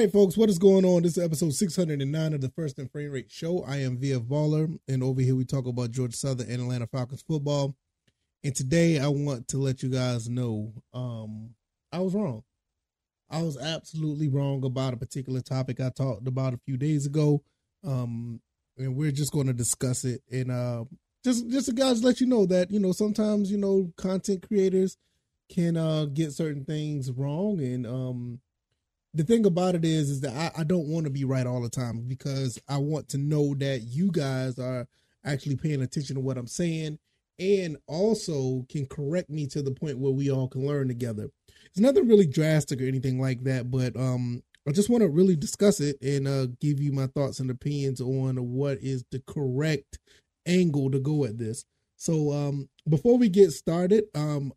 right, folks, what is going on? This is episode 609 of the First and Frame Rate Show. I am VF Baller, and over here we talk about Georgia Southern and Atlanta Falcons football. And today I want to let you guys know um, I was wrong. I was absolutely wrong about a particular topic I talked about a few days ago. Um, and we're just going to discuss it. And uh, just, just to guys let you know that, you know, sometimes, you know, content creators can uh, get certain things wrong. And, um, the thing about it is is that I, I don't want to be right all the time because I want to know that you guys are actually paying attention to what I'm saying and also can correct me to the point where we all can learn together. It's nothing really drastic or anything like that, but um I just want to really discuss it and uh give you my thoughts and opinions on what is the correct angle to go at this. So um before we get started, um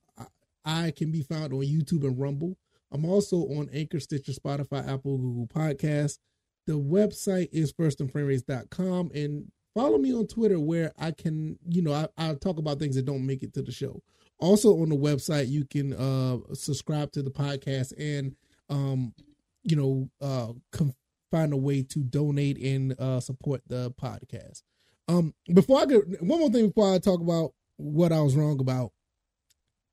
I can be found on YouTube and Rumble. I'm also on Anchor, Stitcher, Spotify, Apple, Google Podcasts. The website is firstandframerates.com and follow me on Twitter where I can, you know, I, I talk about things that don't make it to the show. Also on the website, you can uh subscribe to the podcast and um, you know, uh com- find a way to donate and uh support the podcast. Um before I get one more thing before I talk about what I was wrong about.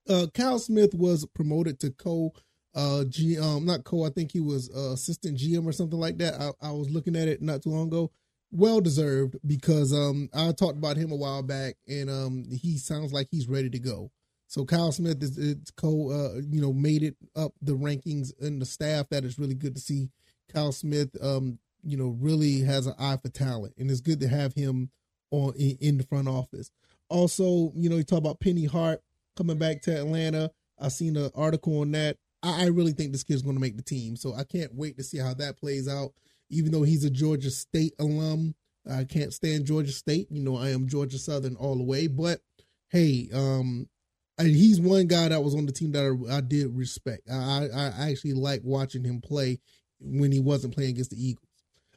Uh Kyle Smith was promoted to co uh G um not co I think he was uh, assistant GM or something like that. I, I was looking at it not too long ago. Well deserved because um I talked about him a while back and um he sounds like he's ready to go. So Kyle Smith is, is co uh you know made it up the rankings and the staff. That is really good to see. Kyle Smith um you know really has an eye for talent and it's good to have him on in, in the front office. Also, you know, you talk about Penny Hart coming back to Atlanta. I seen an article on that. I, I really think this kid's going to make the team. So I can't wait to see how that plays out. Even though he's a Georgia State alum, I can't stand Georgia State. You know, I am Georgia Southern all the way. But hey, um, I, he's one guy that was on the team that I, I did respect. I, I actually like watching him play when he wasn't playing against the Eagles.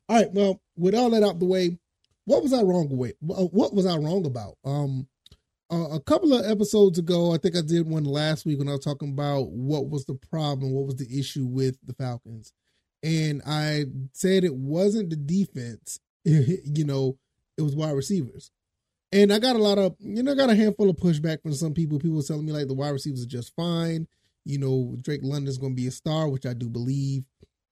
All right, well, with all that out the way, what was I wrong with? What was I wrong about? Um, a couple of episodes ago, I think I did one last week when I was talking about what was the problem, what was the issue with the Falcons. And I said it wasn't the defense, you know, it was wide receivers. And I got a lot of, you know, I got a handful of pushback from some people. People were telling me like the wide receivers are just fine. You know, Drake London's going to be a star, which I do believe.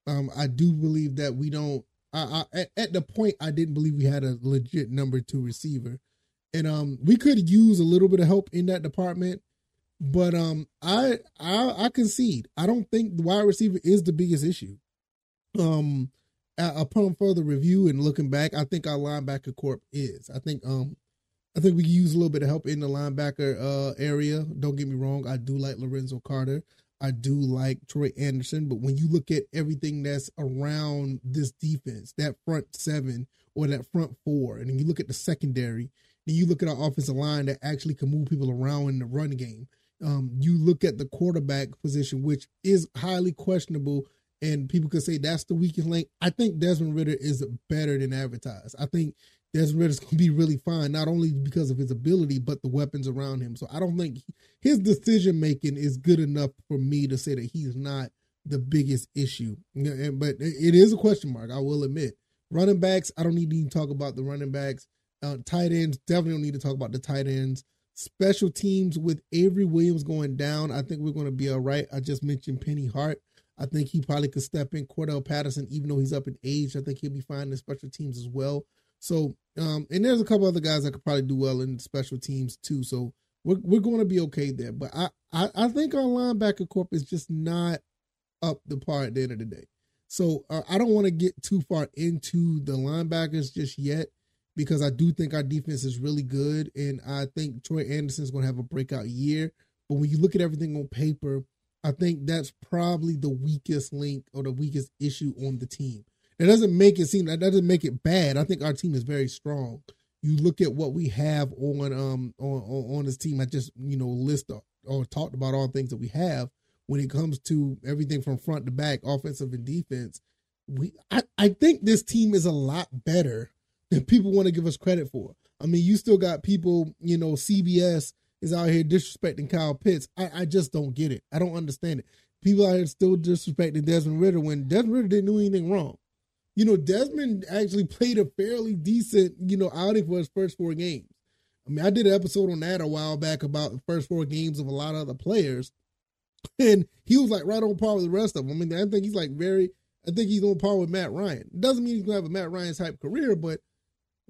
Um, I do believe that we don't. I, I at, at the point I didn't believe we had a legit number two receiver and um we could use a little bit of help in that department but um i i i concede. I don't think the wide receiver is the biggest issue. Um upon further review and looking back i think our linebacker corp is. I think um i think we use a little bit of help in the linebacker uh area. Don't get me wrong. I do like lorenzo carter. I do like Troy Andersen, but when you look at everything that's around this defense, that front seven or that front four, and you look at the secondary, then you look at our offensive line that actually can move people around in the run game. Um, you look at the quarterback position, which is highly questionable, and people could say that's the weakest link. I think Desmond Ridder is better than advertised. I think Desmond Ridder's going to be really fine, not only because of his ability, but the weapons around him. So I don't think his decision making is good enough for me to say that he's not the biggest issue. But it is a question mark, I will admit. Running backs, I don't need to even talk about the running backs. Uh, tight ends, definitely don't need to talk about the tight ends. Special teams with Avery Williams going down, I think we're going to be all right. I just mentioned Penny Hart. I think he probably could step in. Cordell Patterson, even though he's up in age, I think he'll be fine in special teams as well. So, um, and there's a couple other guys that could probably do well in special teams too. So we're we're going to be okay there. But I, I I think our linebacker corp is just not up the par at the end of the day. So uh, I don't want to get too far into the linebackers just yet because I do think our defense is really good, and I think Troy Andersen is going to have a breakout year. But when you look at everything on paper, I think that's probably the weakest link or the weakest issue on the team. That doesn't make it seem that doesn't make it bad. I think our team is very strong. You look at what we have on um on on, on this team. I just you know list or, or talked about all things that we have when it comes to everything from front to back, offensive and defense. We I, I think this team is a lot better that people want to give us credit for. I mean, you still got people, you know, CBS is out here disrespecting Kyle Pitts. I, I just don't get it. I don't understand it. people are still disrespecting Desmond Ridder when Desmond Ridder didn't do anything wrong. You know, Desmond actually played a fairly decent, you know, outing for his first four games. I mean, I did an episode on that a while back about the first four games of a lot of other players, and he was like right on par with the rest of them. I mean, I think he's like very, I think he's on par with Matt Ryan. Doesn't mean he's gonna have a Matt Ryan type career, but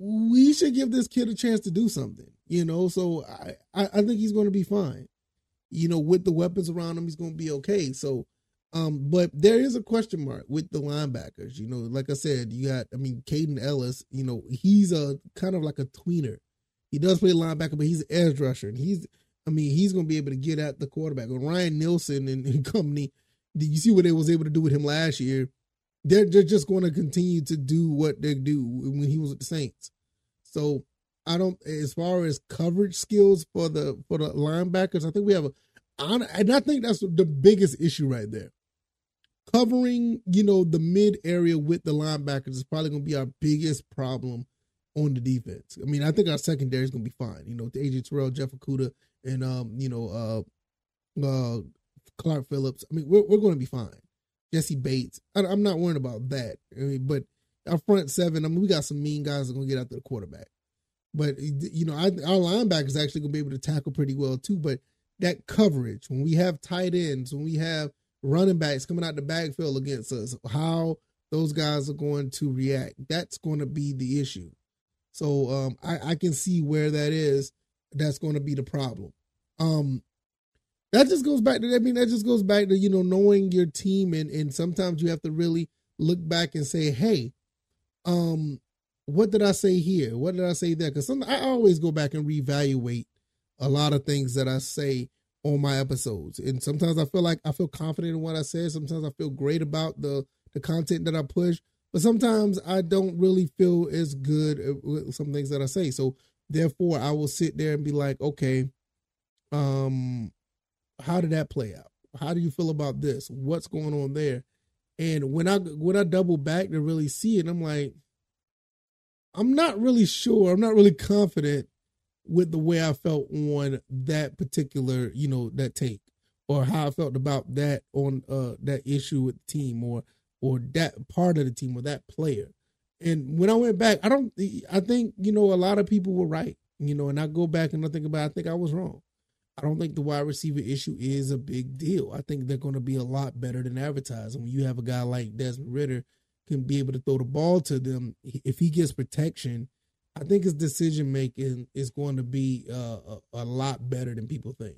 we should give this kid a chance to do something. You know, so I, I, I think he's going to be fine. You know, with the weapons around him, he's going to be okay. So, um, but there is a question mark with the linebackers. You know, like I said, you got, I mean, Kaden Elliss, You know, he's a kind of like a tweener. He does play linebacker, but he's an edge rusher, and he's, I mean, he's going to be able to get at the quarterback. Ryan Nielsen and company, did you see what they was able to do with him last year? They're, they're just going to continue to do what they do when he was with the Saints. So I don't as far as coverage skills for the for the linebackers, I think we have a and I think that's the biggest issue right there. Covering, you know, the mid area with the linebackers is probably going to be our biggest problem on the defense. I mean, I think our secondary is going to be fine. You know, the AJ Terrell, Jeff Okudah, and um, you know, uh, uh, Clark Phillips. I mean, we're we're going to be fine. Jessie Bates. I, am not worried about that. I mean, but our front seven. I mean, we got some mean guys that are going to get after the quarterback. But you know, I, our linebackers actually going to be able to tackle pretty well too. But that coverage when we have tight ends, when we have running backs coming out the backfield against us, how those guys are going to react. That's going to be the issue. So um, I, I can see where that is. That's going to be the problem. Um, that just goes back to I mean that just goes back to you know knowing your team and and sometimes you have to really look back and say hey um what did I say here? What did I say there? Because I always go back and reevaluate a lot of things that I say on my episodes, and sometimes I feel like I feel confident in what I said. Sometimes I feel great about the the content that I push, but sometimes I don't really feel as good with some things that I say. So therefore, I will sit there and be like, okay, um, how did that play out? How do you feel about this? What's going on there? And when I when I double back to really see it, I'm like, I'm not really sure. I'm not really confident with the way I felt on that particular, you know, that take or how I felt about that on uh that issue with the team or or that part of the team or that player. And when I went back, I don't I think, you know, a lot of people were right. You know, and I go back and I think about I think I was wrong. I don't think the wide receiver issue is a big deal. I think they're going to be a lot better than advertised. And when you have a guy like Desmond Ridder can be able to throw the ball to them. If he gets protection, I think his decision making is going to be uh, a, a, lot better than people think.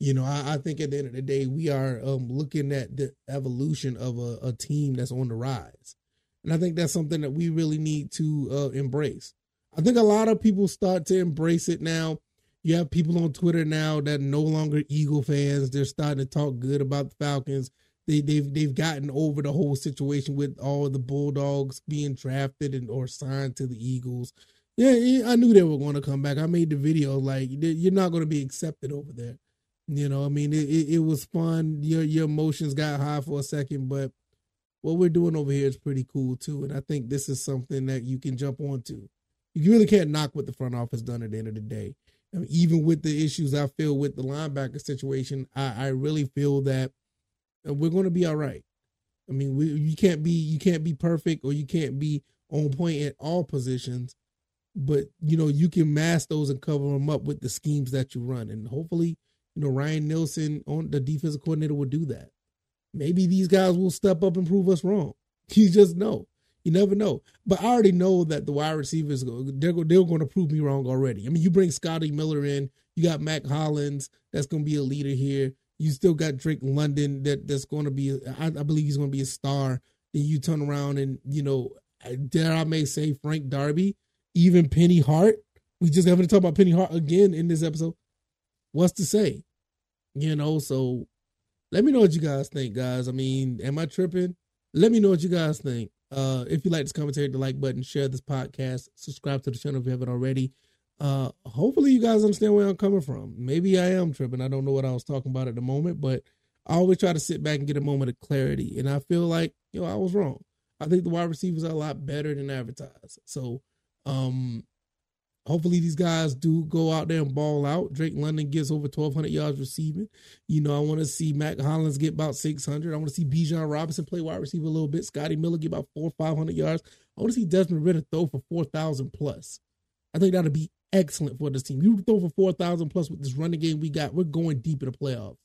You know, I, I, think at the end of the day, we are um, looking at the evolution of a, a, team that's on the rise. And I think that's something that we really need to uh, embrace. I think a lot of people start to embrace it now. You have people on Twitter now that no longer Eagle fans. They're starting to talk good about the Falcons they they've they've gotten over the whole situation with all the Bulldogs being drafted and or signed to the Eagles. Yeah, I knew they were going to come back. I made the video like you're not going to be accepted over there. You know, I mean, it, it, it was fun. Your your emotions got high for a second, but what we're doing over here is pretty cool too. And I think this is something that you can jump onto. You really can't knock what the front office done at the end of the day. Even with the issues I feel with the linebacker situation, I, I really feel that uh, we're going to be all right. I mean, we, you can't be you can't be perfect or you can't be on point at all positions, but you know you can mask those and cover them up with the schemes that you run, and hopefully, you know Ryan Nielsen on the defensive coordinator will do that. Maybe these guys will step up and prove us wrong. You just know. You never know. But I already know that the wide receivers they're they're going to prove me wrong already. I mean, you bring Scotty Miller in, you got Mack Hollins that's going to be a leader here. You still got Drake London that that's going to be. I, I believe he's going to be a star. Then you turn around and you know, dare I may say Frank Darby, even Penny Hart. We just having to talk about Penny Hart again in this episode. What's to say? You know, so let me know what you guys think, guys. I mean, am I tripping? Let me know what you guys think. Uh, if you like this commentary, the like button, share this podcast, subscribe to the channel if you haven't already. Uh, hopefully you guys understand where I'm coming from. Maybe I am tripping. I don't know what I was talking about at the moment, but I always try to sit back and get a moment of clarity. And I feel like, you know, I was wrong. I think the wide receivers are a lot better than advertised. So, um, hopefully these guys do go out there and ball out. Drake London gets over 1,200 yards receiving. You know, I want to see Mack Hollins get about 600. I want to see Bijan Robinson play wide receiver a little bit. Scotty Miller get about four or 500 yards. I want to see Desmond Ridder throw for 4,000 plus. I think that'll be excellent for this team. You throw for 4,000 plus with this running game we got. We're going deep in the playoffs.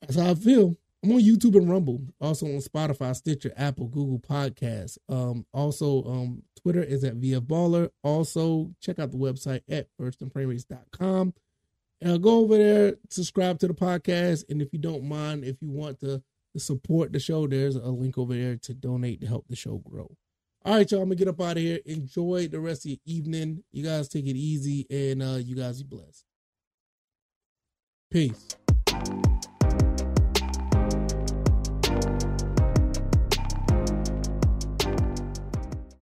That's how I feel. I'm on YouTube and Rumble, also on Spotify, Stitcher, Apple, Google Podcasts. Um, also, um, Twitter is at VF Baller. Also, check out the website at firstandframerates.com. Uh, go over there, subscribe to the podcast, and if you don't mind, if you want to, support the show, there's a link over there to donate to help the show grow. All right, y'all, I'm gonna get up out of here. Enjoy the rest of your evening. You guys take it easy, and uh, you guys be blessed. Peace.